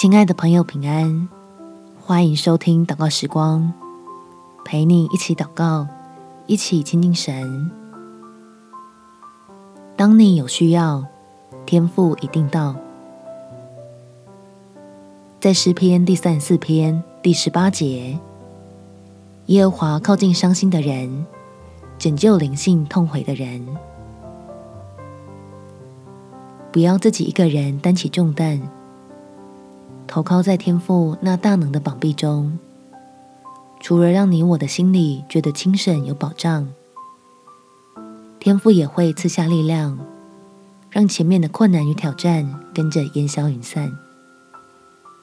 亲爱的朋友，平安！欢迎收听祷告时光，陪你一起祷告，一起亲近神。当你有需要，天父一定到。在诗篇第三十四篇第十八节，耶和华靠近伤心的人，拯救灵性痛悔的人。不要自己一个人担起重担，投靠在天父那大能的膀臂中。除了让你我的心里觉得精神有保障，天父也会赐下力量，让前面的困难与挑战跟着烟消云散。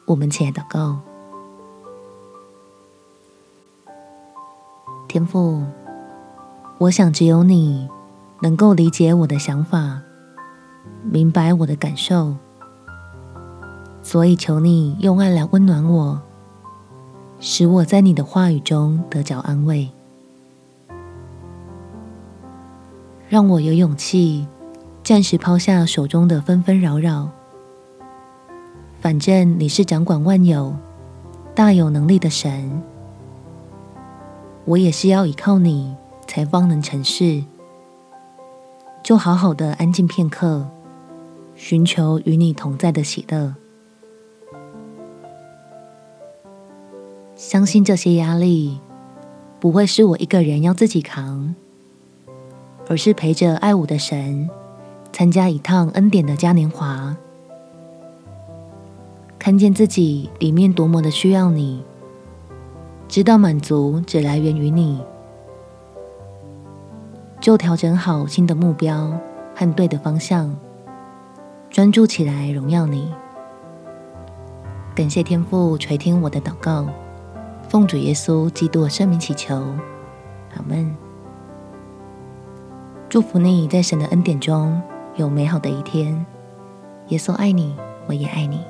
我们起来祷告，天父，我想只有你能够理解我的想法。明白我的感受，所以求你用爱来温暖我，使我在你的话语中得着安慰，让我有勇气暂时抛下手中的纷纷扰扰。反正你是掌管万有、大有能力的神，我也是要依靠你才方能成事，就好好的安静片刻。寻求与你同在的喜乐，相信这些压力不会是我一个人要自己扛，而是陪着爱我的神参加一趟恩典的嘉年华，看见自己里面多么的需要你，知道满足只来源于你，就调整好新的目标和对的方向。专注起来，荣耀你。感谢天父垂听我的祷告，奉主耶稣基督的圣名祈求，阿门。祝福你在神的恩典中有美好的一天。耶稣爱你，我也爱你。